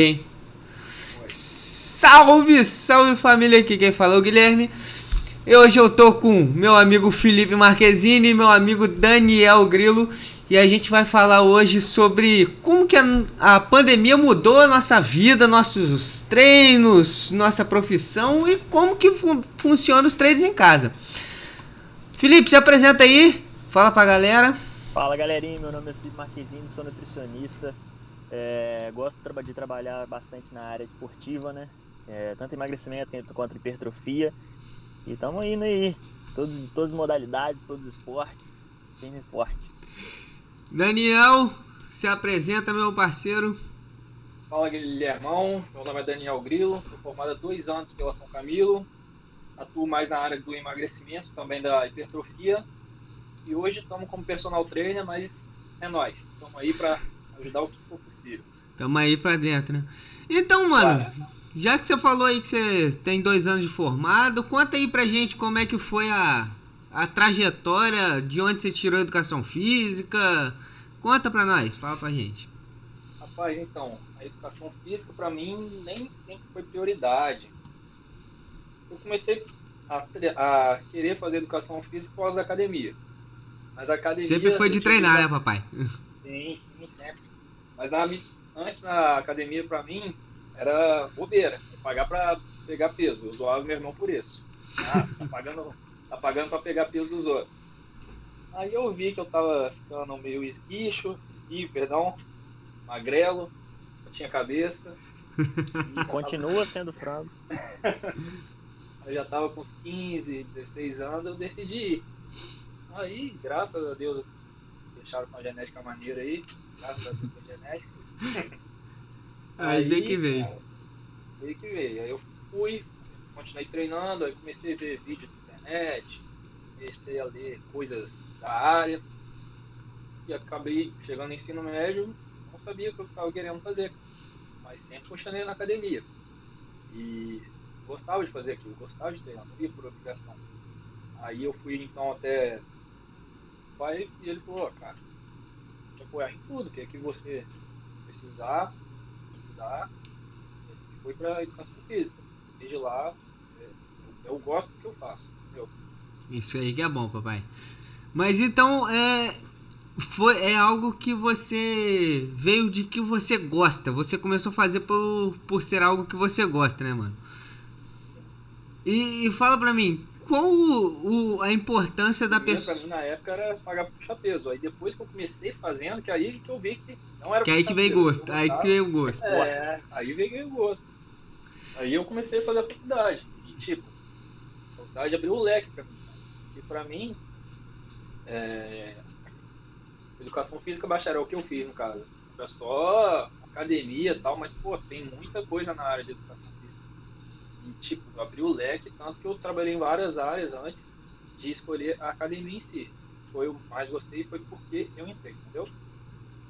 Hein? Salve, salve família, aqui quem fala é o Guilherme. E hoje eu tô com meu amigo Felipe Marquezine e meu amigo Daniel Grilo e a gente vai falar hoje sobre como que a, a pandemia mudou a nossa vida, nossos treinos, nossa profissão e como que fun funciona os treinos em casa. Felipe, se apresenta aí, fala pra galera. Fala galerinha, meu nome é Felipe Marquezine, sou nutricionista. É, gosto de trabalhar bastante na área esportiva, né? É, tanto emagrecimento quanto hipertrofia. E estamos indo aí, todos, todas as modalidades, todos os esportes, firme e forte. Daniel, se apresenta, meu parceiro. Fala Guilhermão, meu nome é Daniel Grilo, sou formado há dois anos pela São Camilo, atuo mais na área do emagrecimento, também da hipertrofia. E hoje estamos como personal trainer, mas é nós. Estamos aí para ajudar o que for possível. Tamo aí pra dentro, né? Então, mano, já que você falou aí que você tem dois anos de formado, conta aí pra gente como é que foi a, a trajetória, de onde você tirou a educação física. Conta pra nós, fala pra gente. Rapaz, então, a educação física pra mim nem sempre foi prioridade. Eu comecei a, a querer fazer educação física por causa da academia. Mas a academia. Sempre foi de treinar, né, papai? Sim, sim, sempre. Mas na, antes na academia, pra mim, era bobeira. Pagar pra pegar peso. Eu zoava meu irmão por isso. Ah, tá pagando, tá pagando pra pegar peso dos outros. Aí eu vi que eu tava ficando meio esguicho, e perdão, magrelo, não tinha cabeça. Continua sendo frango. eu já tava com uns 15, 16 anos, eu decidi ir. Aí, graças a Deus, deixaram com a genética maneira aí. Graças a Deus com a genética. Aí, veio que veio. Cara, veio que veio. Aí eu fui, continuei treinando, aí comecei a ver vídeos na internet, comecei a ler coisas da área. E acabei chegando no ensino médio, não sabia o que eu estava querendo fazer. Mas sempre continuei na academia. E gostava de fazer aquilo, gostava de treinar, não ia por obrigação. Aí eu fui então até o pai e ele falou, cara, te apoiar em tudo, que é que você precisar, estudar, foi para educação física. Desde lá, é, eu, eu gosto do que eu faço. Entendeu? Isso aí que é bom, papai. Mas então, é, foi, é algo que você veio de que você gosta. Você começou a fazer por, por ser algo que você gosta, né, mano? E, e fala pra mim, qual o, o, a importância da pessoa. Pra mim, na época, era pagar puxar peso. Aí depois que eu comecei fazendo, que aí que eu vi que não era Que aí que veio gosto, aí que gostava. veio o gosto. É, aí veio o gosto. Aí eu comecei a fazer a faculdade. E tipo, a faculdade abriu o leque pra mim. E pra mim, é, educação física bacharel que eu fiz no caso. Era só academia e tal, mas pô, tem muita coisa na área de educação. E tipo, abriu o leque, tanto que eu trabalhei em várias áreas antes de escolher a academia em si. Foi o mais gostei foi porque eu entrei, entendeu?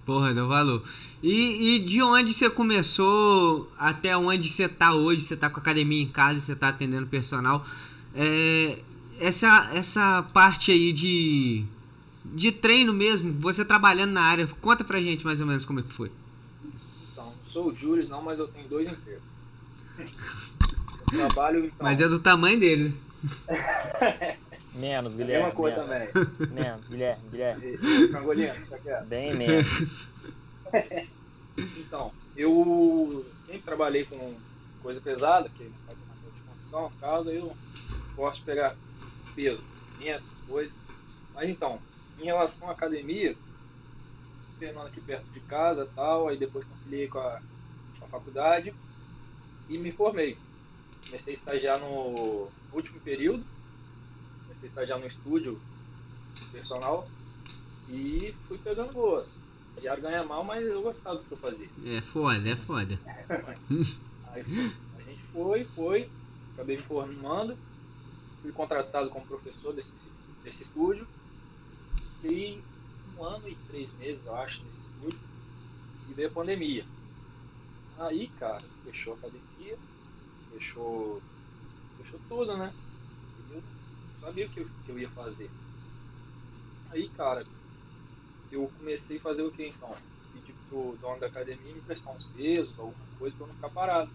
Porra, deu valor. E, e de onde você começou até onde você tá hoje? Você tá com a academia em casa, você tá atendendo personal. É, essa, essa parte aí de, de treino mesmo, você trabalhando na área, conta pra gente mais ou menos como é que foi. Então, não sou o não, mas eu tenho dois empregos. Trabalho então. Mas é do tamanho dele. Menos, É a Guilherme. mesma coisa menos. também. Menos, Guilherme, Guilherme. E- e quer? Bem menos. Então, eu sempre trabalhei com coisa pesada, que faz uma de construção, no caso, eu gosto de pegar peso, essas coisas. Mas então, em relação à academia, treinando aqui perto de casa tal, aí depois conciliei com a, com a faculdade e me formei. Comecei a estagiar no último período, comecei a estagiar no estúdio personal e fui pegando boas. Estagiário ganha mal, mas eu gostava do que eu fazia. É foda, é foda. Aí a gente foi, foi, acabei me formando, fui contratado como professor desse, desse estúdio. Fiquei um ano e três meses, eu acho, nesse estúdio, e veio a pandemia. Aí, cara, fechou a academia, fechou, fechou tudo, né? E eu sabia o que eu, que eu ia fazer. Aí, cara, eu comecei a fazer o que então? pedi pro dono da academia me prestar uns pesos, alguma coisa pra eu não ficar parado.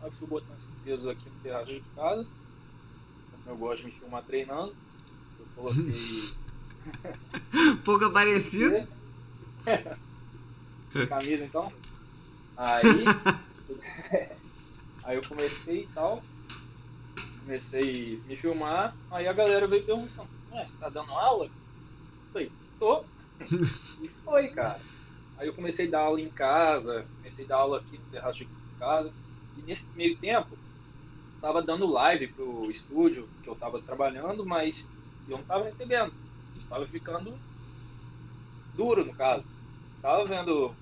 Aí eu fui botando esses pesos aqui no terraço de casa. Como eu gosto de me filmar treinando, eu coloquei. Pouco aparecido. Camisa então. Aí. aí eu comecei e tal. Comecei a me filmar. Aí a galera veio perguntando: Ué, você tá dando aula? Eu falei: Tô. e foi, cara. Aí eu comecei a dar aula em casa. Comecei a dar aula aqui no terraço de casa. E nesse meio tempo, tava dando live pro estúdio que eu tava trabalhando, mas eu não tava recebendo. Tava ficando duro, no caso. Tava vendo.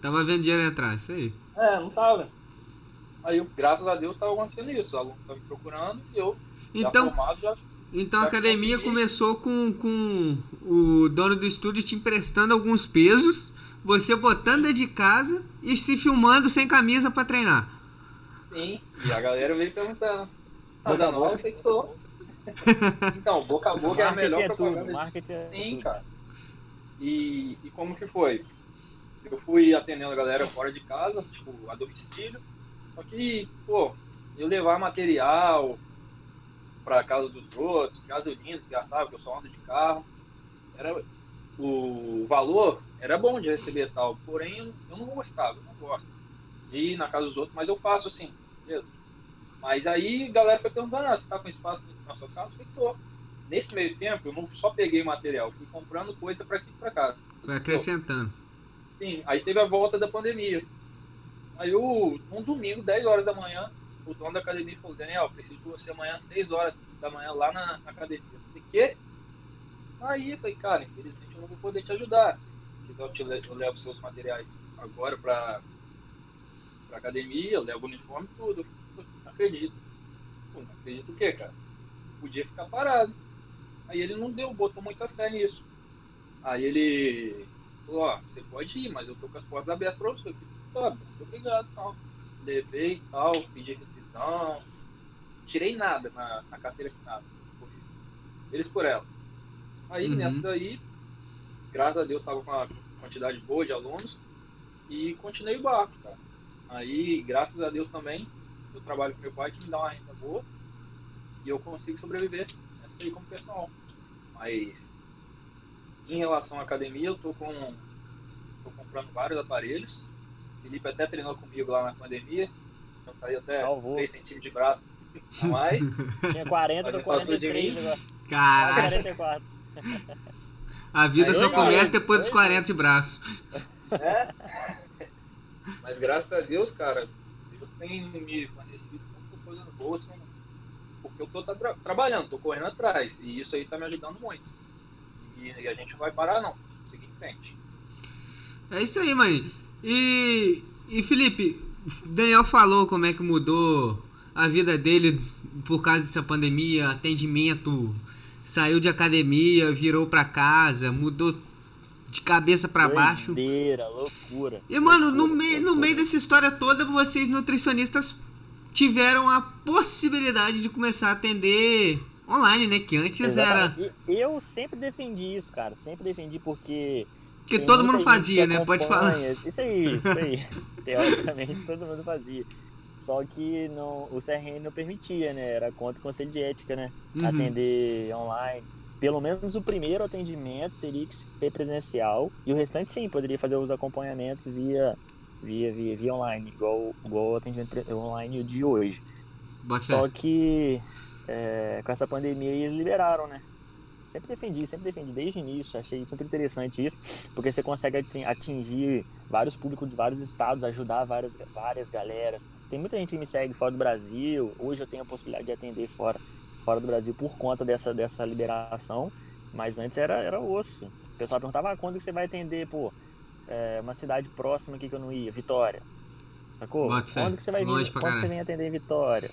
Tava vendo dinheiro entrar, isso aí. É, não tava. Aí, eu, graças a Deus, tava acontecendo isso. O aluno tava me procurando e eu, já Então, formado, já. então a já academia consegui. começou com, com o dono do estúdio te emprestando alguns pesos, você botando dentro de casa e se filmando sem camisa pra treinar. Sim. E a galera veio perguntando. Tá Boca a dando aula? boca. Eu falei, tô. Então, boca a boca é a marketing melhor é tudo, propaganda marketing é Sim, tudo. cara. E, e como que foi? Eu fui atendendo a galera fora de casa, tipo, a domicílio. Só que, pô, eu levar material pra casa dos outros, gasolina, que gastava, que eu só ando de carro. Era, o valor era bom de receber tal, porém eu não gostava, eu não gosto de ir na casa dos outros, mas eu faço assim, beleza. Mas aí a galera foi perguntando, ah, você tá com espaço na sua casa? Eu falei. Nesse meio tempo, eu não só peguei material, fui comprando coisa para aqui e pra casa. Vai acrescentando. Sim, aí teve a volta da pandemia. Aí eu, um domingo, 10 horas da manhã, o dono da academia falou, Daniel, preciso de você amanhã, 6 horas da manhã, lá na, na academia. Eu falei, quê? Aí eu falei, cara, infelizmente eu não vou poder te ajudar. Quiser eu, te levo, eu levo seus materiais agora pra, pra academia, eu levo o uniforme e tudo. Eu falei, "Pô, não acredito. Pô, não acredito o quê, cara? Podia ficar parado. Aí ele não deu, botou muita fé nisso. Aí ele falou, ó, você pode ir, mas eu tô com as portas abertas pra você. Muito obrigado, tal. Levei e tal, pedi rescisão. Tirei nada na, na carteira assinada. Eles por ela. Aí Uhum. nessa daí, graças a Deus, tava com uma quantidade boa de alunos e continuei o barco, cara. Aí, graças a Deus também, eu trabalho com meu pai que me dá uma renda boa e eu consigo sobreviver nessa aí como pessoal. Mas em relação à academia, eu tô com tô comprando vários aparelhos. Felipe até treinou comigo lá na pandemia. Eu saí até Salvou. 3 centímetros de braço a mais. Tinha 40, Mas tô ele passou de 43 mim. agora. Caraca, 44. a vida Aí só começa depois dos Pois é. 40 de braço. É. Mas graças a Deus, cara, Deus tem me fornecido muitas coisas boas, né? porque eu tô tá tra- trabalhando, tô correndo atrás, e isso aí tá me ajudando muito. E, e a gente não vai parar não, seguir em frente. É isso aí, mano. E, e Felipe, o Daniel falou como é que mudou a vida dele por causa dessa pandemia, atendimento, saiu de academia, virou pra casa, mudou de cabeça pra baixo. Doideira, loucura. E mano, no Loucura, meio, no loucura. meio dessa história toda, vocês nutricionistas tiveram a possibilidade de começar a atender online, né? Que antes era. Exatamente. E Eu sempre defendi isso, cara. Sempre defendi porque. Que todo mundo fazia, né? Pode falar. Isso aí, isso aí. Teoricamente todo mundo fazia. Só que não, o CRN não permitia, né? Era contra o conselho de ética, né? Uhum. Atender online. Pelo menos o primeiro atendimento teria que ser presencial. E o restante sim, poderia fazer os acompanhamentos via, via, via, via online, igual, igual o atendimento online de hoje. Fé. Só que é, com essa pandemia eles liberaram, né? Sempre defendi, sempre defendi desde o início, achei super interessante isso, porque você consegue atin- atingir vários públicos de vários estados, ajudar várias, várias galeras. Tem muita gente que me segue fora do Brasil, hoje eu tenho a possibilidade de atender fora, fora do Brasil por conta dessa, dessa liberação, mas antes era, era osso. O pessoal perguntava, ah, quando que você vai atender, pô, é, uma cidade próxima aqui que eu não ia, Vitória. Sacou? Quando que você vai vir, quando você vem atender em Vitória?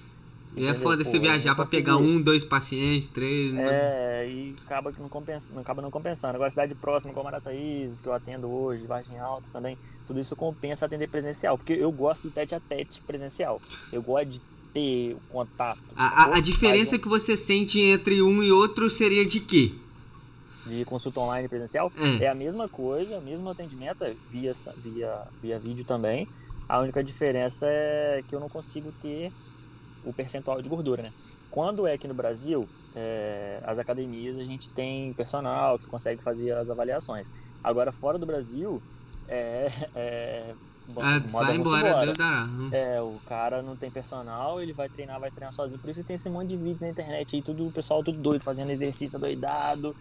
E é foda Pô, você viajar consegui. pegar um, dois pacientes, três. né? É, e acaba que não compensa, não acaba não compensando. Agora, cidade próxima, como Marataízes, que eu atendo hoje, Vargem Alta também, tudo isso compensa atender presencial, porque eu gosto do tete a tete presencial. Eu gosto de ter o contato. A, a- a diferença Faz que você sente entre um e outro seria de quê? de consulta online presencial, É. é a mesma coisa, o mesmo atendimento, é via, via, via vídeo também. A única diferença é que eu não consigo ter o percentual de gordura, né? Quando é aqui no Brasil, é, as academias a gente tem personal que consegue fazer as avaliações. Agora, fora do Brasil, é. é Ah, moda vai vamos embora, embora. Deus dará. Hum. É, o cara não tem personal, ele vai treinar, vai treinar sozinho. Por isso tem esse monte de vídeo na internet aí, tudo, o pessoal tudo doido, fazendo exercício doidado.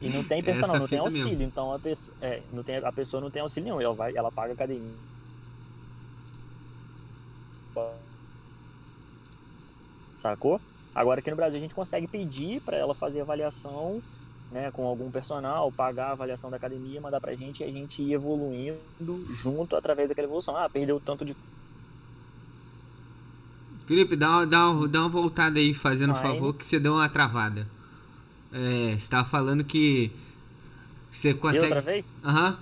E não tem personal, Essa não tem auxílio. mesmo. Então a pessoa, é, não tem, a pessoa não tem auxílio nenhum, ela, vai, ela paga academia. Sacou? Agora aqui no Brasil a gente consegue pedir para ela fazer avaliação né, com algum personal, pagar a avaliação da academia, mandar pra gente e a gente ir evoluindo junto através daquela evolução. Ah, perdeu tanto de Felipe, dá uma, dá, dá uma voltada aí, fazendo um favor, que você deu uma travada. É, você tava falando que você Eu consegue. travei? Aham.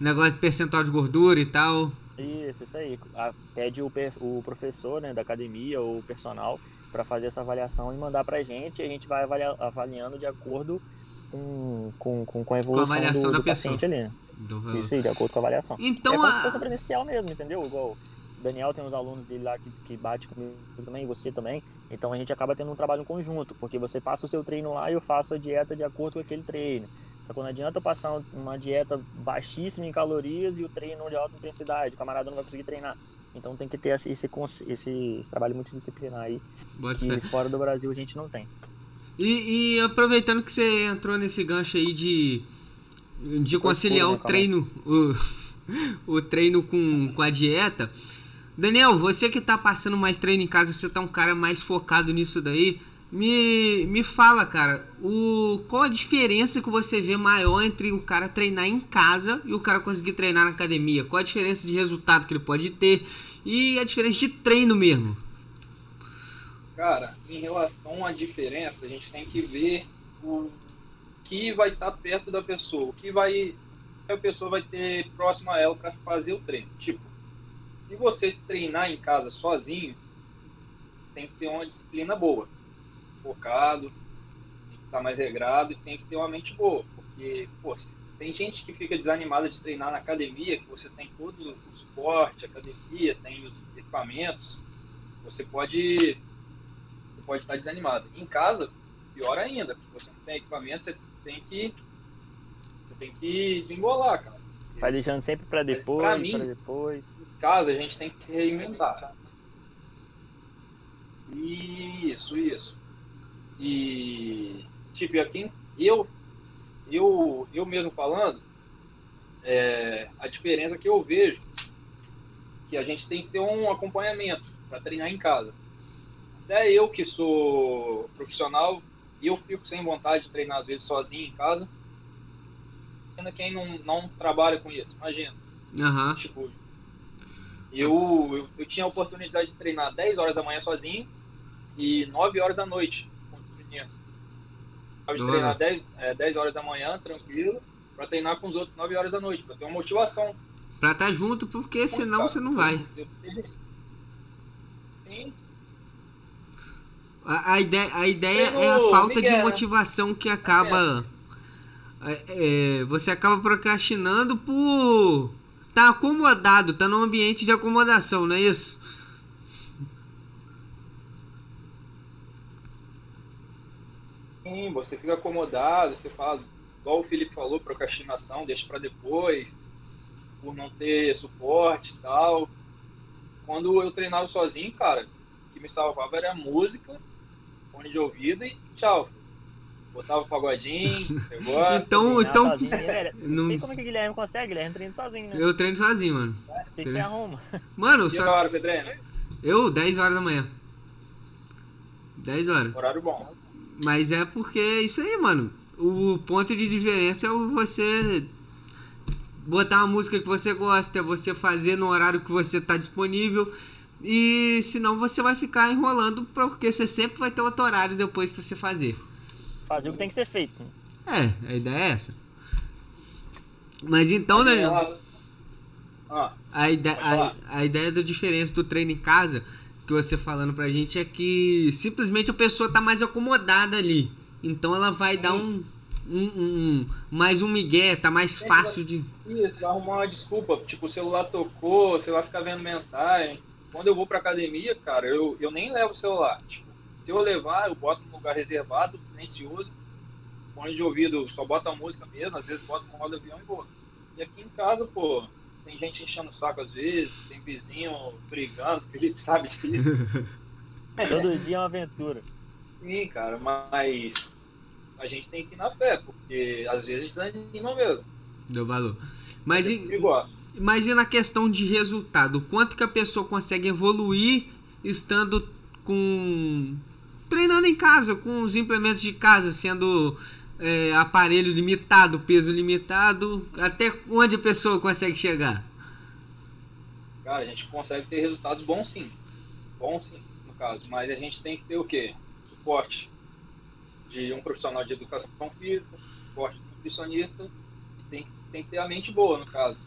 Negócio de percentual de gordura e tal. Isso, isso aí. A- pede o, o professor né, da academia ou o personal para fazer essa avaliação e mandar pra gente e a gente vai avalia- avaliando de acordo com, com, com, com a evolução avaliação do, da do paciente ali. né? Do- Isso aí, de acordo com a avaliação. Então, é como a- se fosse presencial mesmo, entendeu? Igual o Daniel tem uns alunos dele lá que, que bate comigo também, você também. Então a gente acaba tendo um trabalho em conjunto, porque você passa o seu treino lá e eu faço a dieta de acordo com aquele treino. Só que não adianta eu passar um- uma dieta baixíssima em calorias e o treino de alta intensidade, o camarada não vai conseguir treinar. Então tem que ter esse, esse, esse, trabalho multidisciplinar aí, Bota que fé. fora do Brasil a gente não tem. E, e aproveitando que você entrou nesse gancho aí de, de conciliar o né, treino, o, o treino com, com a dieta. Daniel, você que tá passando mais treino em casa, você tá um cara mais focado nisso daí. Me, me fala, cara, o, qual a diferença que você vê maior entre o cara treinar em casa e o cara conseguir treinar na academia? Qual a diferença de resultado que ele pode ter e a diferença de treino mesmo? Cara, em relação à diferença, a gente tem que ver o que vai estar perto da pessoa, o que vai a pessoa vai ter próximo a ela para fazer o treino. Tipo, se você treinar em casa sozinho, tem que ter uma disciplina boa, focado, tem que estar mais regrado e tem que ter uma mente boa, porque pô, tem gente que fica desanimada de treinar na academia, que você tem todo o suporte, a academia, tem os equipamentos, você pode você pode estar desanimado. Em casa, pior ainda, porque você não tem equipamento, você tem que você tem que desembolar, cara. Vai deixando sempre para depois, para mim- depois. Em casa a gente tem que se reinventar. Isso, isso. E tipo, e aqui eu eu eu mesmo falando, é, a diferença que eu vejo que a gente tem que ter um acompanhamento para treinar em casa. Até eu que sou profissional, eu fico sem vontade de treinar às vezes sozinho em casa. Ainda quem não, não trabalha com isso, imagina. Aham. Tipo, eu, eu, eu tinha a oportunidade de treinar 10 horas da manhã sozinho e 9 horas da noite meninos. Eu de Olha. treinar 10, é, 10 horas da manhã, tranquilo, pra treinar com os outros 9 horas da noite, pra ter uma motivação. Pra estar junto, porque senão você não vai. Sim, A, a ideia, a ideia Pelo é a falta de Miguel, né? motivação que acaba. é, é, você acaba procrastinando por. Tá acomodado, tá num ambiente de acomodação, não é isso? Sim, você fica acomodado, você fala, igual o Felipe falou, procrastinação, deixa pra depois, por não ter suporte e tal. Quando eu treinava sozinho, cara, o que me salvava era a música, fone de ouvido e tchau. Botava o pagodinho, pegou. Então, então sozinho, não- Não sei como é que o Guilherme consegue, Guilherme treina sozinho, né? eu treino sozinho, mano. O que, que treino- arruma? Mano, E a só. hora você treina? Eu, 10 horas da manhã. 10 horas. Horário bom. Mas é porque é isso aí, mano. O ponto de diferença é você botar uma música que você gosta, é você fazer no horário que você tá disponível. E senão você vai ficar enrolando, porque você sempre vai ter outro horário depois pra você fazer. Fazer o que tem que ser feito. É, a ideia é essa. Mas então, Daniel, Ah, a, ide Pode a, a ideia da diferença do treino em casa, que você falando pra gente, é que simplesmente a pessoa tá mais acomodada ali. Então ela vai dar um. um, um, mais um migué, tá mais fácil de. Isso, arrumar uma desculpa. Tipo, o celular tocou, você vai ficar vendo mensagem. Quando eu vou pra academia, cara, eu, eu nem levo o celular. Tipo, se eu levar, eu boto num lugar reservado, silencioso. Fone de ouvido, só bota a música mesmo, às vezes bota no modo avião e vou. E aqui em casa, pô, tem gente enchendo o saco às vezes, tem vizinho brigando, a gente sabe disso. Todo dia é uma aventura. Sim, cara, mas a gente tem que ir na fé, porque às vezes a gente desanima mesmo. Deu valor. Mas, e, mas e na questão de resultado? Quanto que a pessoa consegue evoluir estando com. treinando em casa, com os implementos de casa, sendo é, aparelho limitado, peso limitado, até onde a pessoa consegue chegar? Cara, a gente consegue ter resultados bons sim. Bons sim, no caso. Mas a gente tem que ter o quê? Suporte de um profissional de educação física, suporte de nutricionista, e tem, tem que ter a mente boa, no caso.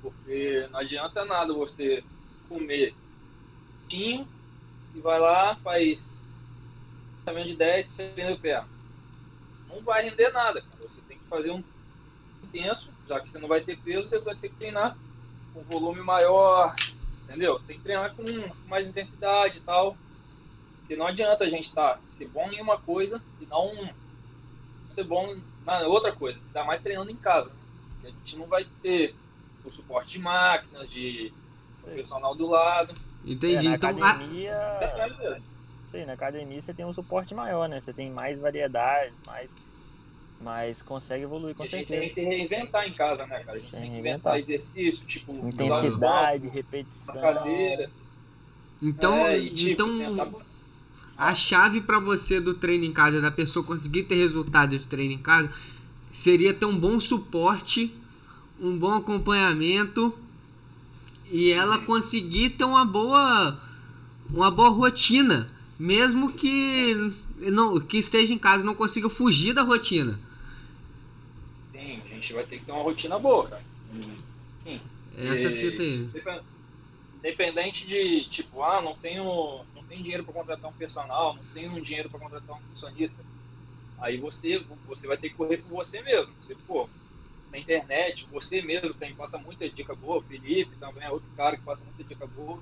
Porque não adianta nada você comer tinho e vai lá, faz também de 10 treina o pé. Não vai render nada, cara. Você tem que fazer um intenso, já que você não vai ter peso, você vai ter que treinar com volume maior, entendeu? Tem que treinar com mais intensidade e tal. Porque não adianta a gente estar ser bom em uma coisa e não ser bom na outra coisa. Ainda mais treinando em casa. Né? A gente não vai ter o suporte de máquinas, de profissional do lado. Entendi. É, na então, a- academia, mesmo. Sei, na academia você tem um suporte maior, né? Você tem mais variedades, mais, mais consegue evoluir com a gente tem que certeza. reinventar em casa, né, cara? A gente Tem tem que inventar reinventar. exercício, tipo, Intensidade, repetição. cadeira. então, é, e, tipo, então tentar- a chave pra você do treino em casa, da pessoa conseguir ter resultado de treino em casa, seria ter um bom suporte, um bom acompanhamento e ela conseguir ter uma boa uma boa rotina, mesmo que não que esteja em casa e não consiga fugir da rotina. Sim, a gente vai ter que ter uma rotina boa, cara. Essa E- fita aí. Depen- Independente de, tipo, ah, não tenho, não tenho dinheiro para contratar um personal, não tenho dinheiro para contratar um nutricionista. Aí você, você vai ter que correr por você mesmo. Você, pô, na internet, você mesmo tem, passa muita dica boa, o Felipe também é outro cara que passa muita dica boa.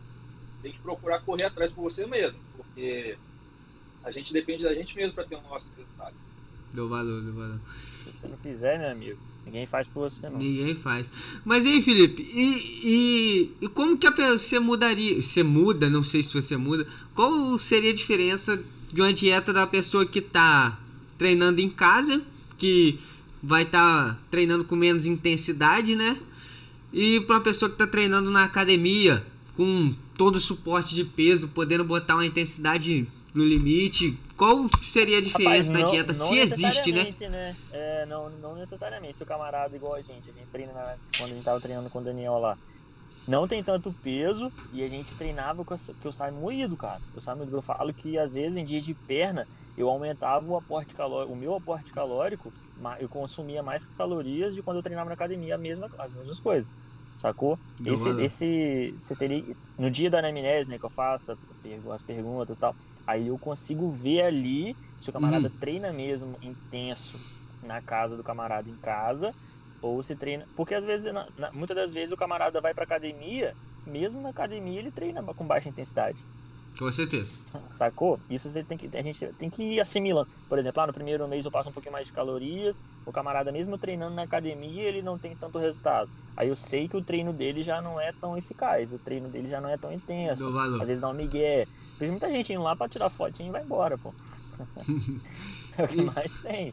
Tem que procurar correr atrás por você mesmo, porque a gente depende da gente mesmo para ter os nossos resultados. Deu valor, deu valor. Se você não fizer, meu amigo, ninguém faz por você, não. Ninguém faz. Mas aí, Felipe, e, e, e como que a pessoa você mudaria? Você muda, não sei se você muda. Qual seria a diferença de uma dieta da pessoa que tá treinando em casa, que vai estar treinando com menos intensidade, né? E para uma pessoa que tá treinando na academia, com todo o suporte de peso, podendo botar uma intensidade no limite. Qual seria a diferença Rapaz, não- dieta? não Se existe, né? né? É, não, não necessariamente. Se o camarada igual a gente, a gente treina na- quando a gente tava treinando com o Daniel lá. Não tem tanto peso e a gente treinava com que eu saio moído, cara. Eu saio moído. Eu falo que às vezes em dias de perna eu aumentava o aporte calórico, o meu aporte calórico, eu consumia mais calorias de quando eu treinava na academia, mesma, as mesmas coisas. Sacou? Deu Esse, esse, você teria, no dia da anamnese, né, que eu faço as perguntas e tal, aí eu consigo ver ali se o camarada Uhum. treina mesmo intenso na casa do camarada em casa, ou se treina. Porque às vezes, na- na- muitas das vezes, o camarada vai pra academia, mesmo na academia ele treina com baixa intensidade. Com certeza. Sacou? Isso você tem que, a gente tem que ir assimilando. Por exemplo, lá no primeiro mês eu passo um pouquinho mais de calorias, o camarada mesmo treinando na academia, ele não tem tanto resultado. Aí eu sei que o treino dele já não é tão eficaz, o treino dele já não é tão intenso. Às vezes dá um migué. Tem muita gente indo lá pra tirar fotinho e vai embora, pô. é o que mais tem.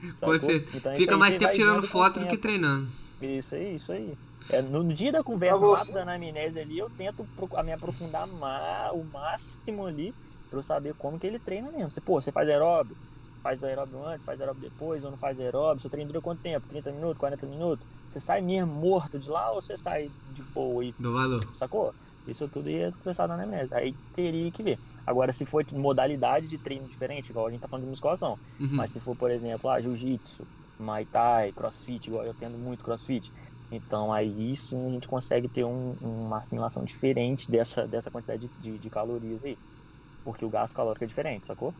Com sacou? certeza. Então, Fica mais tempo tirando com foto do que treinando. Isso aí, isso aí. É, no dia da conversa, Pra no você- ato da anamnese ali, eu tento pro- a me aprofundar ma- o máximo ali pra eu saber como que ele treina mesmo. Você, pô, você faz aeróbio? Faz aeróbio antes, faz aeróbio depois, ou não faz aeróbio? Seu treino dura quanto tempo? 30 minutos, 40 minutos? Você sai mesmo morto de lá ou você sai de boa e Do valor. sacou? Isso tudo ia conversar na anamnese. Aí teria que ver. Agora, se for modalidade de treino diferente, igual a gente tá falando de musculação, Uhum. mas se for, por exemplo, ah, jiu-jitsu, muay thai, crossfit, igual eu tendo muito crossfit, então aí sim a gente consegue ter um- uma assimilação diferente dessa, dessa quantidade de, de, de calorias aí. porque o gasto calórico é diferente, sacou?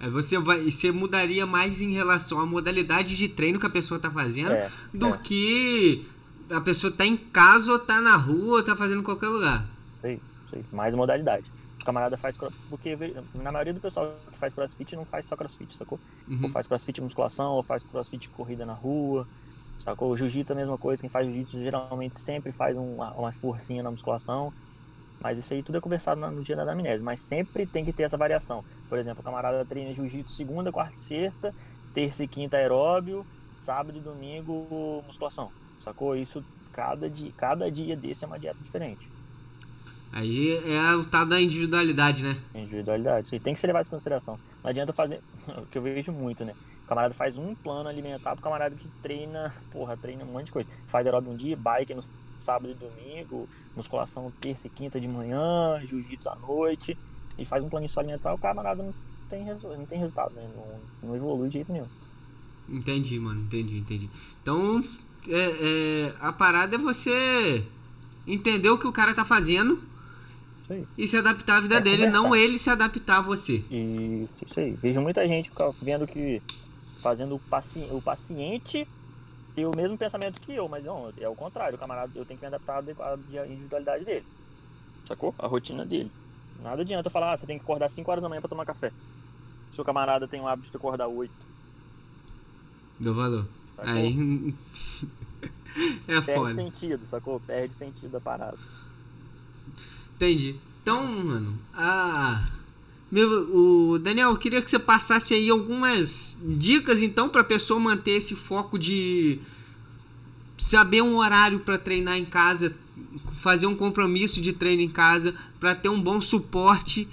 Aí você vai, você mudaria mais em relação à modalidade de treino que a pessoa tá fazendo É, do é. que a pessoa tá em casa ou tá na rua ou tá fazendo em qualquer lugar. Isso aí, isso aí. Mais modalidade. O camarada faz porque na maioria do pessoal que faz crossfit não faz só crossfit, sacou? Uhum. Ou faz crossfit musculação, ou faz crossfit corrida na rua, sacou? Jiu-jitsu é a mesma coisa, quem faz jiu-jitsu geralmente sempre faz um- uma, uma forcinha na musculação, mas isso aí tudo é conversado no dia da anamnese, mas sempre tem que ter essa variação. Por exemplo, o camarada treina jiu-jitsu segunda, quarta e sexta, terça e quinta aeróbio, sábado e domingo musculação, sacou? Isso, cada dia, cada dia desse é uma dieta diferente. Aí é o tal da individualidade, né? Individualidade. E tem que ser levado em consideração. Não adianta fazer. O que eu vejo muito, né? O camarada faz um plano alimentar pro camarada que treina, porra, treina um monte de coisa. Faz aeróbio um dia, bike no sábado e domingo, musculação terça e quinta de manhã, jiu-jitsu à noite, e faz um planinho só alimentar, o camarada não tem, não tem resultado, né? Não, não evolui de jeito nenhum. Entendi, mano. Entendi, entendi. Então, é, é, a parada é você entender o que o cara tá fazendo e se adaptar à vida É dele, conversar. não ele se adaptar a você. Isso, isso aí. Vejo muita gente vendo que fazendo o, paci o paciente ter o mesmo pensamento que eu, mas não, é o contrário. O camarada, eu tenho que me adaptar à individualidade dele. Sacou? A rotina dele. Nada adianta eu falar, ah, você tem que acordar 5 horas da manhã pra tomar café. Se o camarada tem o hábito de acordar 8. Deu valor. Sacou? Aí. é Perde foda. sentido, sacou? Perde sentido da parada. Entendi. Então, mano, a. Meu, o Daniel, eu queria que você passasse aí algumas dicas então pra pessoa manter esse foco de saber um horário pra treinar em casa, fazer um compromisso de treino em casa pra ter um bom suporte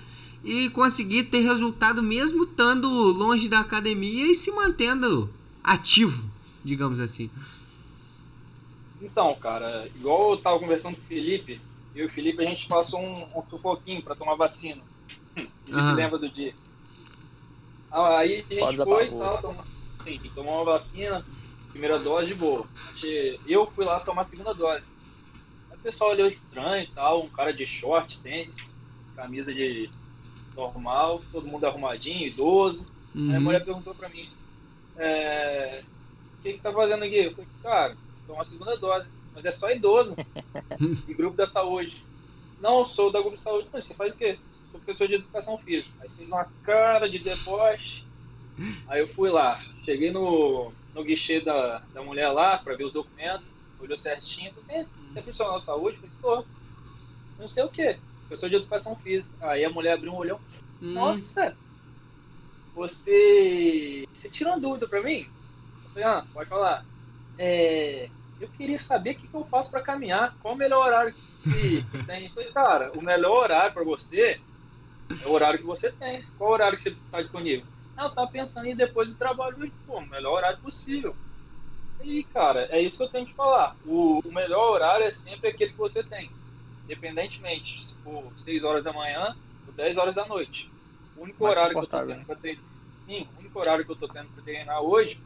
e conseguir ter resultado mesmo estando longe da academia e se mantendo ativo, digamos assim. Então, cara, igual eu tava conversando com o Felipe, eu e o Felipe a gente passou um, um sufoquinho pra tomar vacina. Aham. lembra do dia. Ah, Aí a gente foi e tal, tomou, sim, tomou uma vacina, primeira dose de boa. Eu fui lá tomar a segunda dose. Aí o pessoal olhou estranho e tal, um cara de short, tênis, camisa de normal, todo mundo arrumadinho, idoso. Aí a Uhum. mulher perguntou pra mim, é, o que que você tá fazendo aqui? Eu falei, cara, tomar a segunda dose, mas é só idoso e grupo da saúde. Não, sou da grupo de saúde, mas você faz o quê? Professor de educação física. Aí fez uma cara de deboche. Aí eu fui lá, cheguei no, no guichê da, da mulher lá pra ver os documentos, olhou certinho, falei, você é profissional de saúde? Eu falei, sou. Não sei o quê, professor de educação física. Aí a mulher abriu um olhão, Hum, nossa, você. Você tirou uma dúvida pra mim? Eu falei, ah, pode falar. É, eu queria saber o que, que eu faço pra caminhar, qual o melhor horário que, que tem. Eu falei, cara, o melhor horário pra você é o horário que você tem. Qual horário que você tá disponível? Eu tava pensando em depois do trabalho, pô, o melhor horário possível. E, cara, é isso que eu tenho que falar. O, o melhor horário é sempre aquele que você tem. Independentemente, se for 6 horas da manhã ou 10 horas da noite. O único Mais horário que eu tô tendo pra treinar. Sim, o único horário que eu tô tendo pra treinar hoje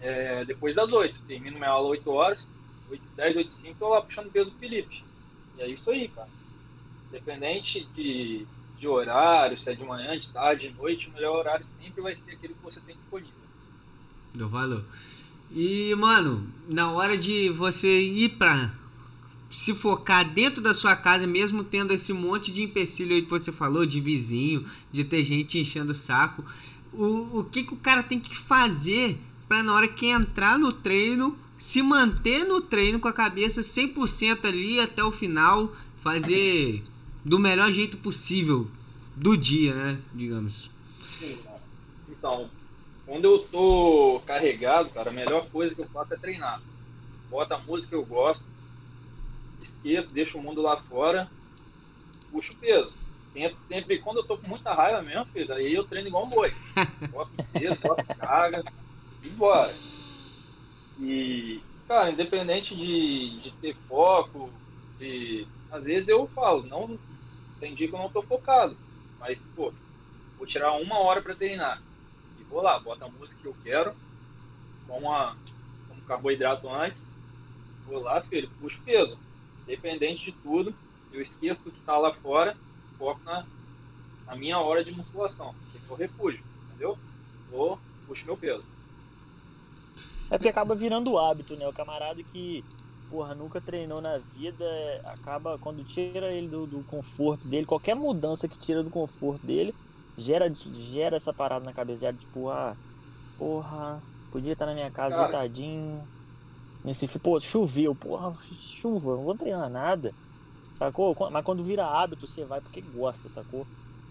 é depois das 8. Termino minha aula 8 horas, 8, 10, 8, 5, eu lá puxando peso do Felipe. E é isso aí, cara. Independente de, de horário, se é de manhã, de tarde, de noite, o melhor horário sempre vai ser aquele que você tem disponível. Deu valor. E, mano, na hora de você ir pra se focar dentro da sua casa, mesmo tendo esse monte de empecilho aí que você falou, de vizinho, de ter gente enchendo o saco, o, o que, que o cara tem que fazer pra na hora que entrar no treino, se manter no treino com a cabeça 100% ali até o final, fazer do melhor jeito possível do dia, né? Digamos. Então, quando eu tô carregado, cara, a melhor coisa que eu faço é treinar. Bota a música que eu gosto, esqueço, deixo o mundo lá fora, puxo o peso. Tento sempre, quando eu tô com muita raiva mesmo, filho, aí eu treino igual um boi. Boto peso, boto carga, e embora. E, cara, independente de, de ter foco, de. Às vezes eu falo, não tem dia que eu não tô focado. Mas, pô, vou tirar uma hora para treinar. E vou lá, boto a música que eu quero, como, a, como carboidrato antes. Vou lá, filho, puxo peso. Independente de tudo, eu esqueço o que tá lá fora, foco na, na minha hora de musculação. Que é meu refúgio, entendeu? Vou, puxo meu peso. É porque acaba virando hábito, né? O camarada que, porra, nunca treinou na vida, acaba, quando tira ele do, do conforto dele, qualquer mudança que tira do conforto dele, gera, gera essa parada na cabeça, gera tipo, ah, porra, podia estar na minha casa Cara. deitadinho. Nesse, pô, choveu, porra, chuva, não vou treinar nada. Sacou? Mas quando vira hábito, você vai porque gosta, sacou?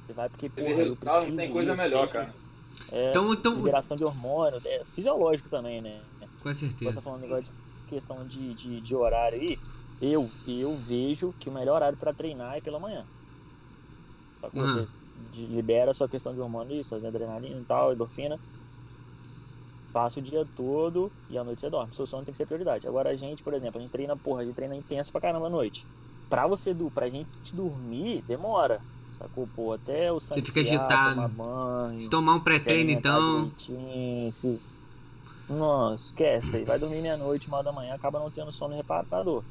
Você vai porque, porra, eu preciso. tem coisa melhor, sei que- cara. É, Então, então liberação de hormônio, é fisiológico também, né? com Você tá certeza. falando negócio de questão de, de, de horário aí, eu, eu vejo que o melhor horário para treinar é pela manhã. Só que você de- libera a sua questão de hormônio, isso, adrenalina e tal, endorfina. Passa o dia todo e à noite você dorme. Seu sono tem que ser prioridade. Agora a gente, por exemplo, a gente treina, porra, a gente treina intenso pra caramba à noite. Pra você, pra gente dormir, demora. Sacou? Pô, até o sangue fica esfriar, agitado. tomar banho. Se tomar um pré-treino, então. se- Nossa, esquece aí. Vai dormir meia-noite, uma hora da manhã, acaba não tendo sono reparador.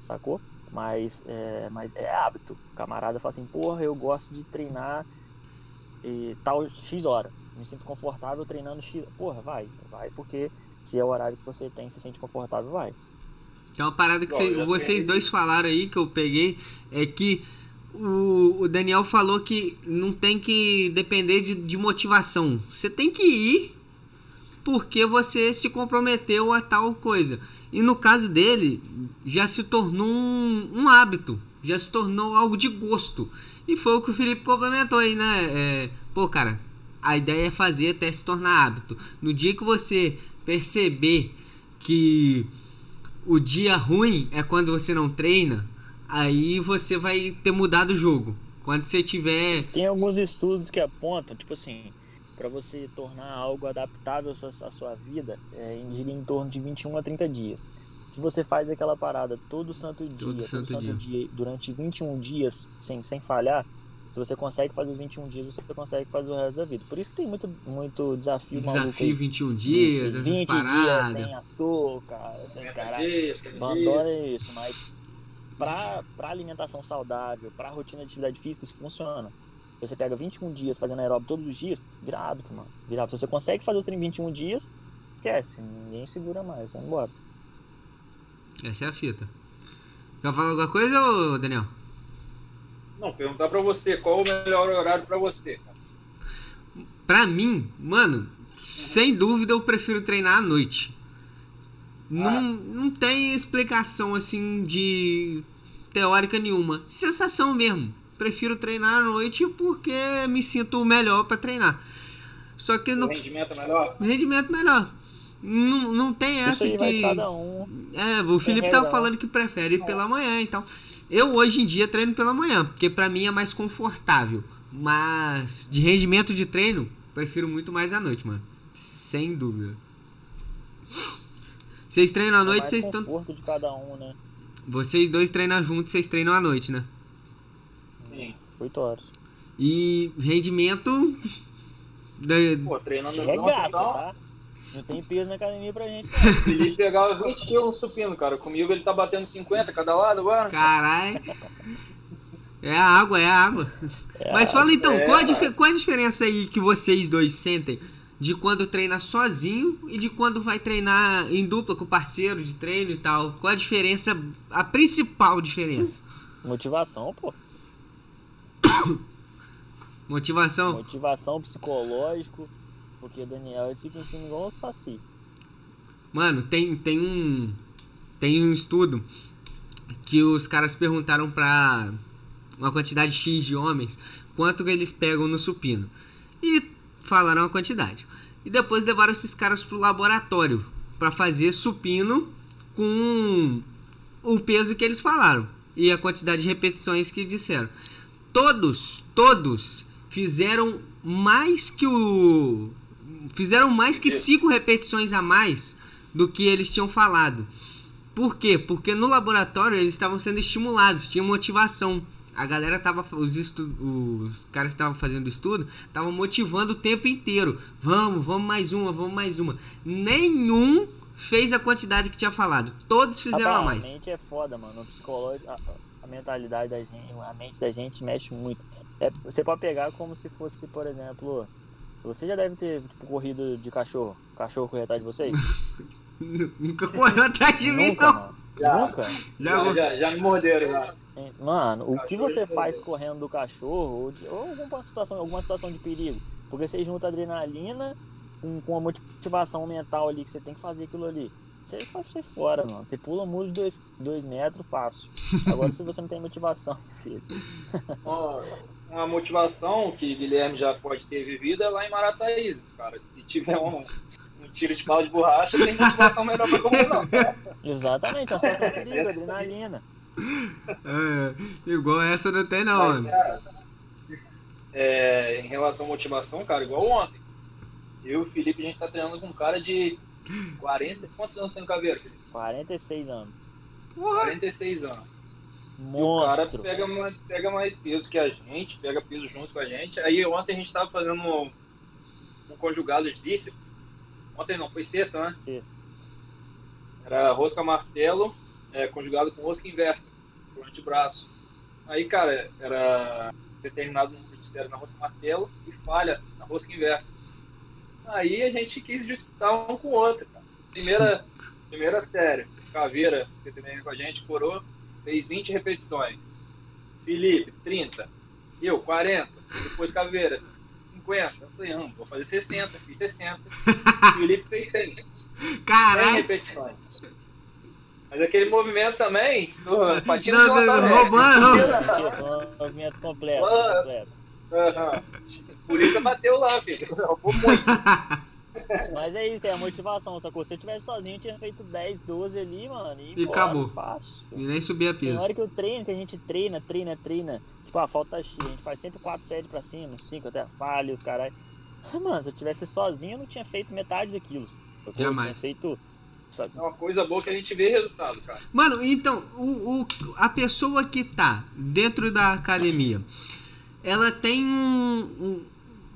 Sacou? Mas é, mas é hábito. O camarada fala assim, porra, eu gosto de treinar e tal X hora. Me sinto confortável treinando X. Porra, vai. Vai porque se é o horário que você tem, se sente confortável, vai. Tem uma parada que cê- já vocês dois falaram aí que eu peguei é que o, o Daniel falou que não tem que depender de, de motivação. Você tem que ir porque você se comprometeu a tal coisa. E no caso dele, já se tornou um, um hábito, já se tornou algo de gosto. E foi o que o Felipe complementou aí, né? É, pô, cara, a ideia é fazer até se tornar hábito. No dia que você perceber que o dia ruim é quando você não treina, aí você vai ter mudado o jogo. Quando você tiver. Tem alguns estudos que apontam, tipo assim, para você tornar algo adaptável à sua, à sua vida, é, gira em torno de 21 a 30 dias. Se você faz aquela parada todo santo dia, todo santo santo, dia. durante 21 dias, sem, sem falhar, se você consegue fazer os 21 dias, você consegue fazer o resto da vida. Por isso que tem muito, muito desafio, maluco Desafio aí. 21 de dias, essas 20 dias sem açúcar, sem os caralho. Abandona isso, mas pra, pra alimentação saudável, pra rotina de atividade física, isso funciona. Você pega 21 dias fazendo aeróbio todos os dias, vira hábito, mano. Vira hábito. Se você consegue fazer os treinos em 21 dias, esquece, ninguém segura mais, vamos embora. Essa é a fita. Quer falar alguma coisa, ô Daniel? Não, perguntar pra você, qual o melhor horário pra você? Pra mim, mano, sem dúvida eu prefiro treinar à noite. Não, Ah. não tem explicação assim de teórica nenhuma. Sensação mesmo. Prefiro treinar à noite porque me sinto melhor pra treinar. Só que O no rendimento é melhor? rendimento melhor. Não, não tem Isso essa de que. cada um. É, o Felipe tava não. falando que prefere ir pela manhã, então. Eu hoje em dia treino pela manhã, porque pra mim é mais confortável. Mas de rendimento de treino, prefiro muito mais à noite, mano. Sem dúvida. Vocês treinam à É noite, mais vocês estão. de cada um, né? Vocês dois treinam juntos, vocês treinam à noite, né? Sim. 8 horas. E rendimento. Da... Pô, treinando De no regaça, tá? Não tem peso na academia pra gente, Felipe pegava 20 quilos no supino, cara. Comigo ele tá batendo 50 cada lado agora. Caralho. É a água, é a água. É, Mas fala então, é, qual, a dife- qual a diferença aí que vocês dois sentem de quando treina sozinho e de quando vai treinar em dupla com parceiro de treino e tal? Qual a diferença, a principal diferença? Motivação, pô. Motivação? Motivação psicológico. Porque o Daniel ele fica em cima igual o Saci. Mano, tem, tem um tem um estudo que os caras perguntaram pra uma quantidade X de homens quanto que eles pegam no supino. E falaram a quantidade. E depois levaram esses caras pro laboratório pra fazer supino com o peso que eles falaram e a quantidade de repetições que disseram. Todos, todos fizeram mais que o fizeram mais que cinco repetições a mais do que eles tinham falado. Por quê? Porque no laboratório eles estavam sendo estimulados, tinha motivação. A galera tava os, estu, os caras que estavam fazendo estudo estavam motivando o tempo inteiro. Vamos, vamos mais uma, vamos mais uma. Nenhum fez a quantidade que tinha falado. Todos fizeram a mais. A mente é foda, mano. O psicológico, mentalidade da gente, a mente da gente mexe muito. É, você pode pegar como se fosse, por exemplo, você já deve ter tipo, corrido de cachorro. Cachorro correr atrás de vocês? Nunca correu atrás de mim, Nunca, não. Já. Nunca? Já, Já, já, já me morderam já. Mano, o que você faz correndo do cachorro ou, de- ou alguma, situação, alguma situação de perigo? Porque você junta adrenalina com, com a motivação mental ali que você tem que fazer aquilo ali. Você faz você fora, mano. Você pula um muro de dois, dois metros fácil. Agora, se você não tem motivação, filho. Uma, uma motivação que Guilherme já pode ter vivido é lá em Marataízes, cara. Se tiver um, um tiro de bala de borracha, tem motivação melhor pra correr, não. Exatamente, é uma situação de perigo, adrenalina. É, igual essa não tem, não, Mas, mano. cara, é, em relação à motivação, cara, igual ontem. Eu e o Felipe, a gente tá treinando com um cara de 40. Quantos anos tem o Caveiro, Felipe? 46 anos. Porra, 46 anos. E o cara Monstro. pega mais, pega mais peso que a gente, pega peso junto com a gente. Aí ontem a gente tava fazendo um, um conjugado de bíceps. Ontem não, foi sexta, né? Sexta. Era rosca martelo, é, conjugado com rosca inversa, pro antebraço. Aí, cara, era determinado número de séries na rosca martelo e falha na rosca inversa. Aí a gente quis disputar um com o outro, cara. Primeira, primeira série, Caveira, que também com a gente, coroa, fez 20 repetições. Felipe, 30. Eu, 40. Depois Caveira, 50. Eu falei, não, vou fazer 60. Fiz 60. Felipe fez 100. 100 caralho. repetições. Mas aquele movimento também, do patinho Não, do não, roubando, movimento completo. Completo. Aham. Por isso bateu lá, filho. Muito. Mas é isso, é a motivação, sacou? Se eu tivesse sozinho, eu tinha feito 10, 12 ali, mano. E, E bora, acabou. Fácil. E nem subia Tem peso. hora que eu treino, que a gente treina, treina, treina. Tipo, a falta X, a gente faz sempre 4 séries pra cima, 5 até falha, os caralho. Mano, se eu tivesse sozinho, eu não tinha feito metade daquilo. Eu Jamais. tinha feito. sabe? É uma coisa boa que a gente vê resultado, cara. Mano, então, o, o- a pessoa que tá dentro da academia, ela tem um, um-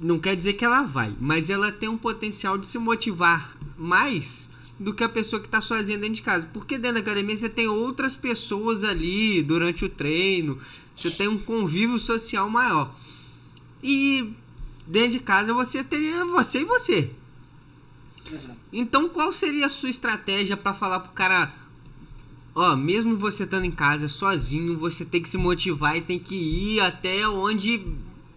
Não quer dizer que ela vai, mas ela tem um potencial de se motivar mais do que a pessoa que tá sozinha dentro de casa. Porque dentro da academia você tem outras pessoas ali durante o treino, você tem um convívio social maior. E dentro de casa você teria você e você. Então, qual seria a sua estratégia pra falar pro cara, ó, mesmo você estando em casa sozinho, você tem que se motivar e tem que ir até onde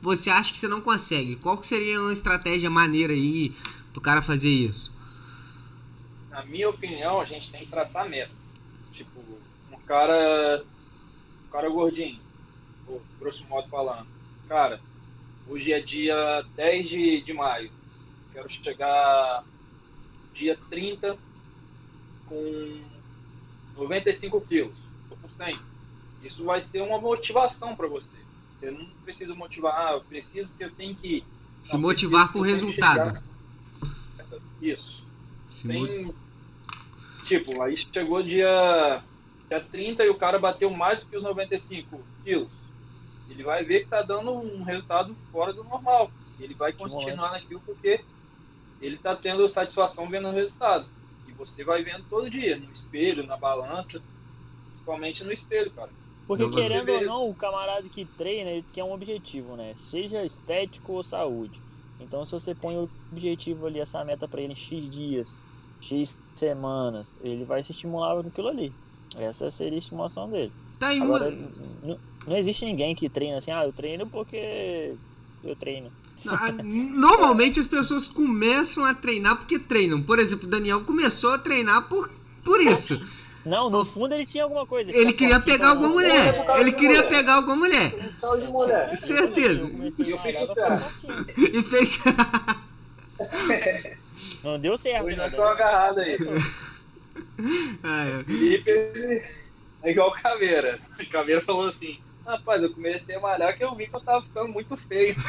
você acha que você não consegue? Qual que seria uma estratégia maneira aí pro cara fazer isso? Na minha opinião, a gente tem que traçar metas. Tipo, um cara. Um cara gordinho, grosso modo falando. Cara, hoje é dia 10 de, de maio. Quero chegar dia 30 com 95 quilos. Tô com 100. Isso vai ser uma motivação para você. Você não precisa motivar, ah, eu preciso que eu tenho que. Se Não, motivar preciso por eu resultado. chegar- Isso. Se mo- Tem. Tipo, aí chegou dia, dia 30 e o cara bateu mais do que os 95 quilos. Ele vai ver que tá dando um resultado fora do normal. Ele vai continuar Estimulante. naquilo porque ele tá tendo satisfação vendo o resultado. E você vai vendo todo dia, no espelho, na balança, principalmente no espelho, cara. Porque Não, querendo ou não, o camarada que treina, ele quer um objetivo, né? Seja estético ou saúde. Então se você põe o objetivo ali, essa meta pra ele em X dias, X semanas, ele vai se estimular naquilo ali. Essa seria a estimulação dele. Tá aí uma- Agora, n- não existe ninguém que treina assim, ah, eu treino porque eu treino. Normalmente as pessoas começam a treinar porque treinam. Por exemplo, o Daniel começou a treinar por, por isso. Não, no fundo ele tinha alguma coisa. Ele fica queria pegar alguma mulher. Ele queria pegar alguma mulher. De mulher. Certeza. Eu Eu. E fez. Não deu certo, né? nós estamos agarrados aí. Ah, é. Felipe é igual Caveira. O Caveira falou assim: Rapaz, eu comecei a malhar que eu vi que eu tava ficando muito feio.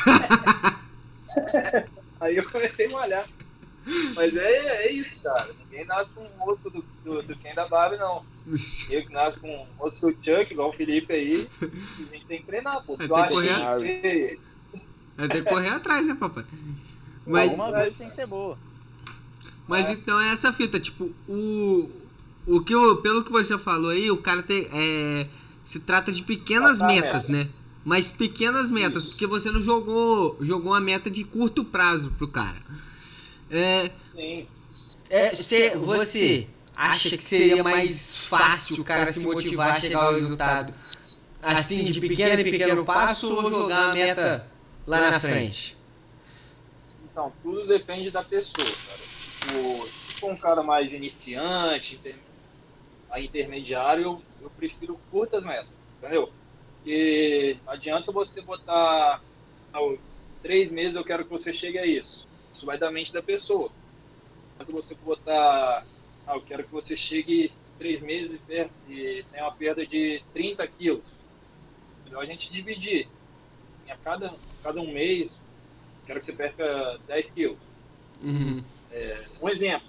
Aí eu comecei a malhar. Mas é, é isso, cara. Ninguém nasce com um osso do, do, do Ken da Barbie, não. Eu que nasço com do Chuck, igual o Felipe aí, a gente tem que treinar, pô. É, tem que correr. que- Vai ter que correr atrás, né, papai? Mas, Alguma coisa tem que ser boa. mas É. então é essa fita, tipo, o. O que eu, pelo que você falou aí, o cara tem, é, se trata de pequenas a metas, né? Mas pequenas metas, Isso. porque você não jogou, jogou uma meta de curto prazo pro cara. É, Sim. é, cê- você acha que seria mais fácil o cara se motivar a chegar ao resultado assim, de pequeno em pequeno passo, ou jogar a meta lá na frente? Então, tudo depende da pessoa, cara. Tipo, se for um cara mais iniciante, a intermediário, eu, eu prefiro curtas metas, entendeu? Porque não adianta você botar ah, três meses eu quero que você chegue a isso. Isso vai da mente da pessoa. Não adianta você botar, ah, eu quero que você chegue três meses e, per- e tenha uma perda de 30 quilos. Melhor a gente dividir. A cada, cada um mês, quero que você perca 10 quilos. Uhum. Um exemplo,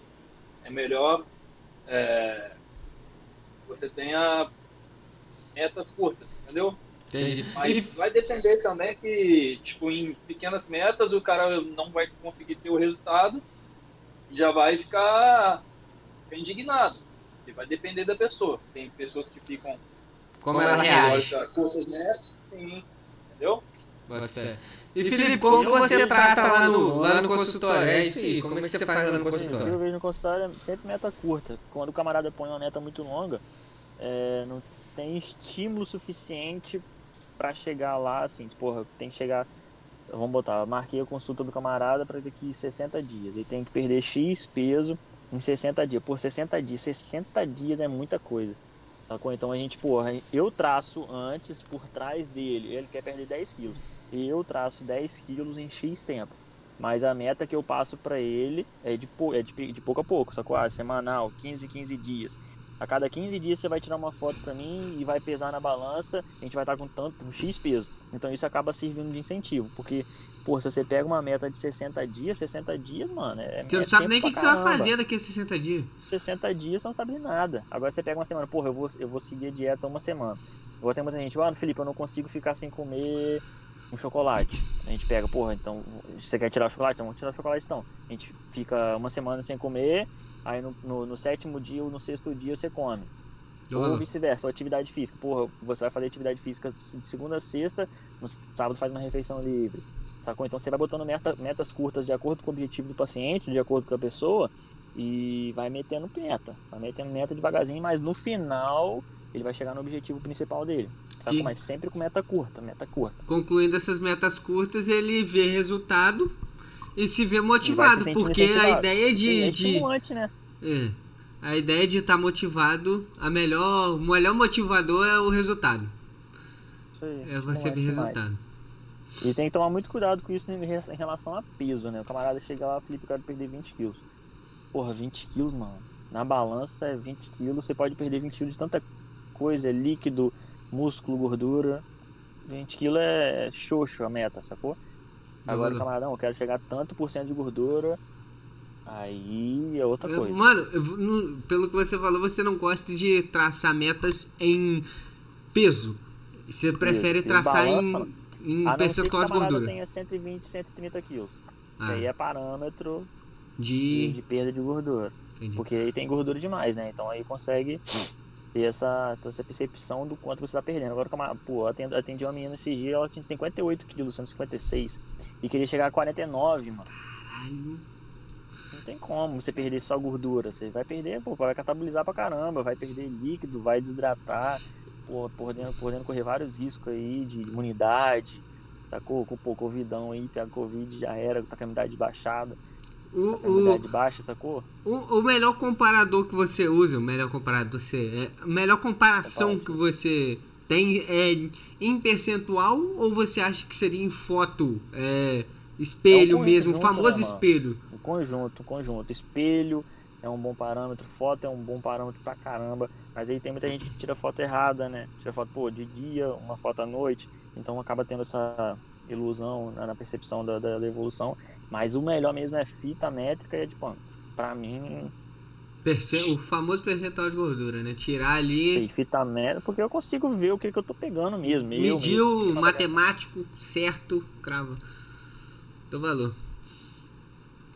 é melhor é, você tenha metas curtas, entendeu? Entendi. Mas vai depender também que, tipo, em pequenas metas o cara não vai conseguir ter o resultado e já vai ficar, ficar indignado. E vai depender da pessoa. Tem pessoas que ficam Como ela reage? curtas sim, entendeu? Bota. E Felipe, como que você trata lá no, lá no consultório? É isso aí, como é que você faz lá no O que eu consultório? vejo no consultório é sempre meta curta. Quando o camarada põe uma meta muito longa, é, não tem estímulo suficiente pra chegar lá, assim, tipo, porra, tem que chegar. Vamos botar, marquei a consulta do camarada para daqui 60 dias. Ele tem que perder X peso em 60 dias. Por 60 dias, 60 dias é muita coisa. Sacou? Então a gente, porra, eu traço antes por trás dele. Ele quer perder 10 quilos. E eu traço 10 quilos em X tempo. Mas a meta que eu passo pra ele é de, é de, de pouco a pouco, sacou? Ah, semanal, 15, 15 dias. A cada 15 dias você vai tirar uma foto pra mim e vai pesar na balança, a gente vai estar com tanto, um X peso. Então isso acaba servindo de incentivo, porque, pô, se você pega uma meta de 60 dias, 60 dias, mano, é Você não é sabe nem o que, que você vai fazer daqui a 60 dias. 60 dias você não sabe de nada. Agora você pega uma semana, porra, eu vou, eu vou seguir a dieta uma semana. Igual tem muita gente, ah, Felipe, eu não consigo ficar sem comer um chocolate. A gente pega, porra, então, você quer tirar o chocolate? Então vamos tirar o chocolate então. A gente fica uma semana sem comer, aí no, no, no sétimo dia ou no sexto dia você come. Ou vice-versa, atividade física. Porra, você vai fazer atividade física de segunda a sexta, no sábado faz uma refeição livre. Sacou? Então você vai botando meta- metas curtas de acordo com o objetivo do paciente, de acordo com a pessoa, e vai metendo meta. Vai metendo meta devagarzinho, mas no final ele vai chegar no objetivo principal dele. Sacou? Que- Mas sempre com meta curta, meta curta. Concluindo essas metas curtas, ele vê resultado e se vê E motivado, se porque a ideia de, é de né? é, a ideia de estar motivado, a melhor, o melhor motivador é o resultado. Isso aí, É você ver estimulante demais. E tem que tomar muito cuidado com isso em re- em relação a peso, né? O camarada chega lá, Felipe, eu quero perder 20 quilos. Porra, 20 quilos, mano. Na balança é 20 quilos, você pode perder 20 quilos de tanta coisa, líquido, músculo, gordura. 20 quilos é xoxo a meta, sacou? Agora, camarada, não, eu quero chegar a tanto por cento de gordura, aí é outra coisa. Mano, no- pelo que você falou, você não gosta de traçar metas em peso. Você prefere traçar balança, em, em a que percentual de gordura. tenha 120, 130 quilos. Que Ah, aí é parâmetro de, de. de perda de gordura. Entendi. Porque aí tem gordura demais, né? Então aí consegue ter essa, essa percepção do quanto você tá perdendo. Agora, como a- pô, eu atendi, uma menina esse dia, ela tinha 58 quilos, sendo 56. E queria chegar a 49, mano. Caralho. Não tem como você perder só gordura. Você vai perder, pô, vai catabolizar pra caramba, vai perder líquido, vai desidratar, podendo, podendo correr vários riscos aí de imunidade. Sacou? Com pô, covidão aí, pega covid, já era, tá com a imunidade baixada, O, tá com a o, imunidade baixa, sacou? o, o melhor comparador que você usa, o melhor comparador você é, a melhor comparação que você tem é em percentual ou você acha que seria em foto, é, espelho É mesmo, o famoso né, espelho? O conjunto, o conjunto. Espelho é um bom parâmetro, foto é um bom parâmetro pra caramba. Mas aí tem muita gente que tira foto errada, né? Tira foto, pô, de dia, uma foto à noite. Então acaba tendo essa ilusão né, na percepção da, da, da evolução. Mas o melhor mesmo é fita métrica e é de pano. Pra mim, Perce- o famoso percentual de gordura, né? Tirar ali, sei, fita métrica, porque eu consigo ver o que, que eu tô pegando mesmo. mediu mesmo. matemático certo, crava do valor.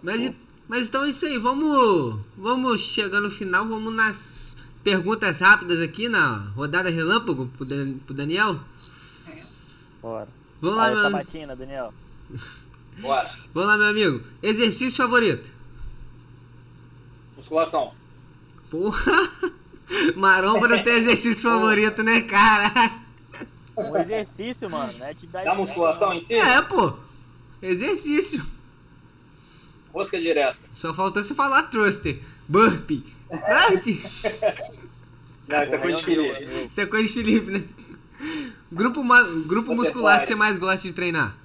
Mas, e- mas então é isso aí, vamos, vamos chegar no final, vamos nas perguntas rápidas aqui na rodada relâmpago pro, Dan- pro Daniel? Bora. Vamos lá, meu, essa am- batina, Daniel. Bora. vamos lá, meu amigo. Exercício favorito? Musculação. Porra! Maromba não tem exercício favorito, né, cara? Um exercício, mano, né? Atividade Da musculação em si, É, pô. Exercício. Rosca direta. Só faltou você falar thruster. Burpee. Burpee. Não, isso é coisa de filho. Isso é coisa de Felipe, né? Grupo, grupo muscular que você mais gosta de treinar?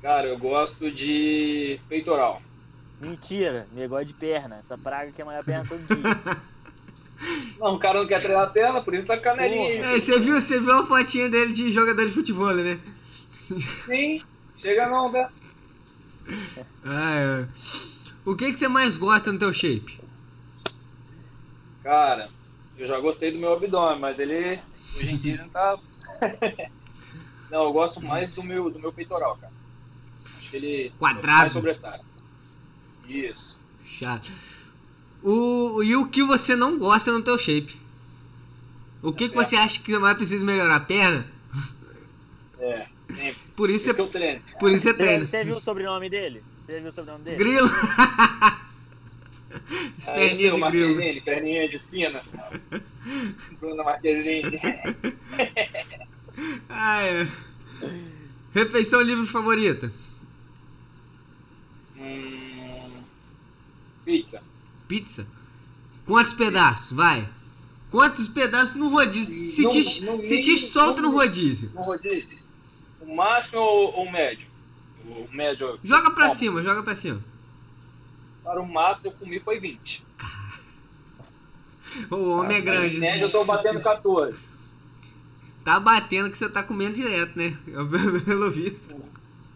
Cara, eu gosto de peitoral. Mentira, negócio de perna. Essa praga que é maior perna todo dia. Não, o cara não quer treinar a perna, por isso tá com canelinha aí. É, você viu, você viu a fotinha dele de jogador de futebol, né? Sim, chega não, né? Ah, é. O que, que você mais gosta no teu shape? Cara, eu já gostei do meu abdômen, mas ele hoje em dia não tá. não, eu gosto mais do meu, do meu peitoral, cara. Acho que ele Quadrado. mais sobressai. Isso. Chato. O, e o que você não gosta no teu shape? O que, que você acha que mais precisa melhorar? A perna? É. Por isso você, eu treino. por isso você Você, treina. você viu o sobrenome dele? Você viu o sobrenome dele? Grilo. Seu de grilo. Marquezine, perninha de fina. Bruna Marquezine. Ah, é. Refeição livre favorita? Hum, pizza. Pizza? Quantos pedaços? Vai. Quantos pedaços no rodízio? Se No- te, no se te solta no no- rodízio. No rodízio, o máximo ou o médio? O médio. Joga pra Bom, cima, joga pra cima. Para o máximo eu comi foi 20. O homem é grande. Né? eu tô batendo 14. Tá batendo que você tá comendo direto, né? Pelo visto.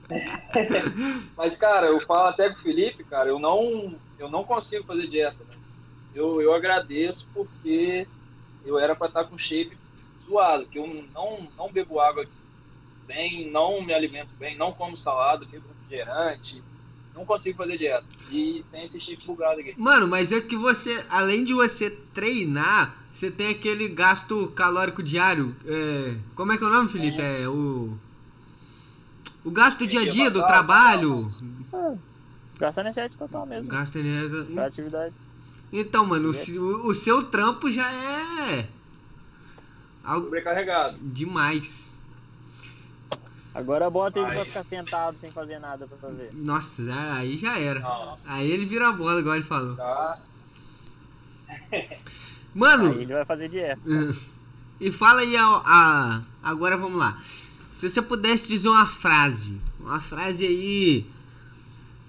Mas, cara, eu falo até com o Felipe, cara, eu não, eu não consigo fazer dieta. Né? Eu, eu agradeço porque eu era pra estar com shape zoado, que eu não, não bebo água bem, não me alimento bem, não como salada, bebo refrigerante, não consigo fazer dieta. E tem esse shape bugado aqui. Mano, mas é que você, além de você treinar, você tem aquele gasto calórico diário. É, como é que é o nome, Felipe? É o. O gasto do dia a dia, do trabalho. Gasta energético total mesmo. Gasto energia. Pra atividade. Então, mano, o- o seu trampo já é. Algo Sobrecarregado. demais. Agora bota ele Ai. pra ficar sentado sem fazer nada pra fazer. Nossa, já- aí já era. Aí ele vira a bola, igual ele falou. tá. Mano, Aí ele vai fazer dieta. E fala aí a, a- agora vamos lá. Se você pudesse dizer uma frase, uma frase aí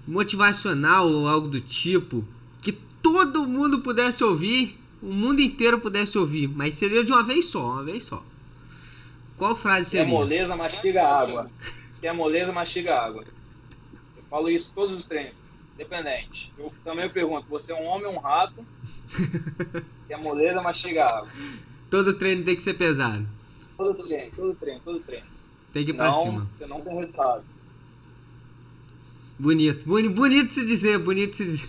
motivacional ou algo do tipo, que todo mundo pudesse ouvir, o mundo inteiro pudesse ouvir, mas seria de uma vez só, uma vez só. Qual frase Que a seria? moleza mastiga água. Que a moleza mastiga água. Eu falo isso todos os treinos, independente. Eu também pergunto, você é um homem ou um rato? Que a moleza mastiga água. Todo treino tem que ser pesado. Todo treino, todo treino, todo treino. Tem que ir pra Não, cima. você não tem resultado. Bonito, boni- bonito se dizer, bonito se dizer.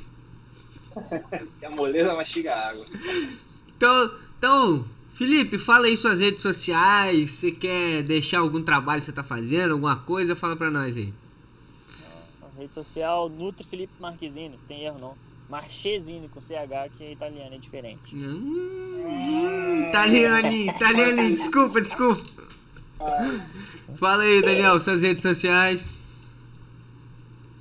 Que a moleza mastiga água. Então, então, Felipe, fala aí suas redes sociais. Você quer deixar algum trabalho que você tá fazendo, alguma coisa? Fala pra nós aí. Rede social, Nutri Felipe Marquezine. Tem erro não. Marchesine com CH, que é italiano, é diferente. Hum, italianinho, italianinho, desculpa, desculpa. Fala aí, Daniel, suas redes sociais.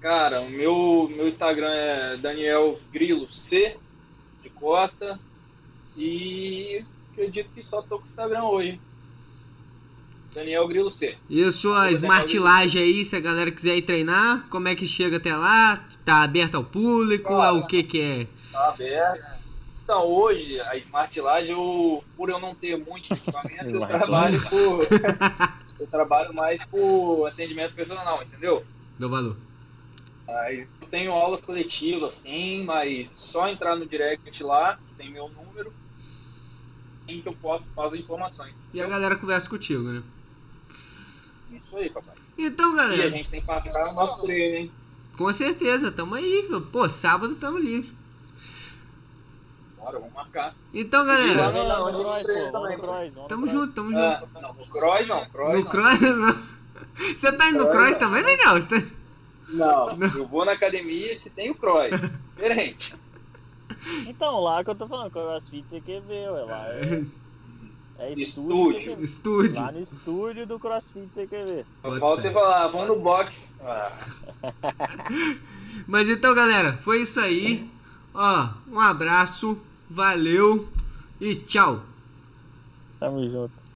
Cara, o meu, meu Instagram é Daniel Grilo C de Costa. E acredito que só tô com o Instagram hoje. Daniel Grilo C. E a sua Smart Laje aí, se a galera quiser ir treinar, como é que chega até lá? Tá aberto ao público? É o que que é? Tá aberto. Então, hoje, a Smart Laje, eu, por eu não ter muito equipamento, eu trabalho por. eu trabalho mais por atendimento personal, entendeu? Dou valor. Eu tenho aulas coletivas, sim, mas só entrar no direct lá, que tem meu número, em que eu posso fazer informações. E a galera conversa contigo, né? Isso aí, papai. Então, E a galera, gente tem que passar o nosso treino, hein? com certeza, tamo aí, viu? Pô, sábado tamo livre. Bora vamos marcar. Então, galera, no, no Não, Cross, pô. Vamos também, no Cross. no tamo Cross. junto, tamo junto. Ah, não, no Cross não, Cross No não. Cross, não. Você tá indo no Cross não. também, Daniel? Tá- Não, eu vou na academia se tem o Cross. Diferente. Então, lá que eu tô falando, CrossFit CQB, ué. Lá é, é estúdio Estúdio. CQB. Estúdio. Lá no estúdio do CrossFit CQB. Falta você falar, vamos no box. Ah, Mas então, galera, foi isso aí. Ó, um abraço, valeu e tchau. Tamo junto.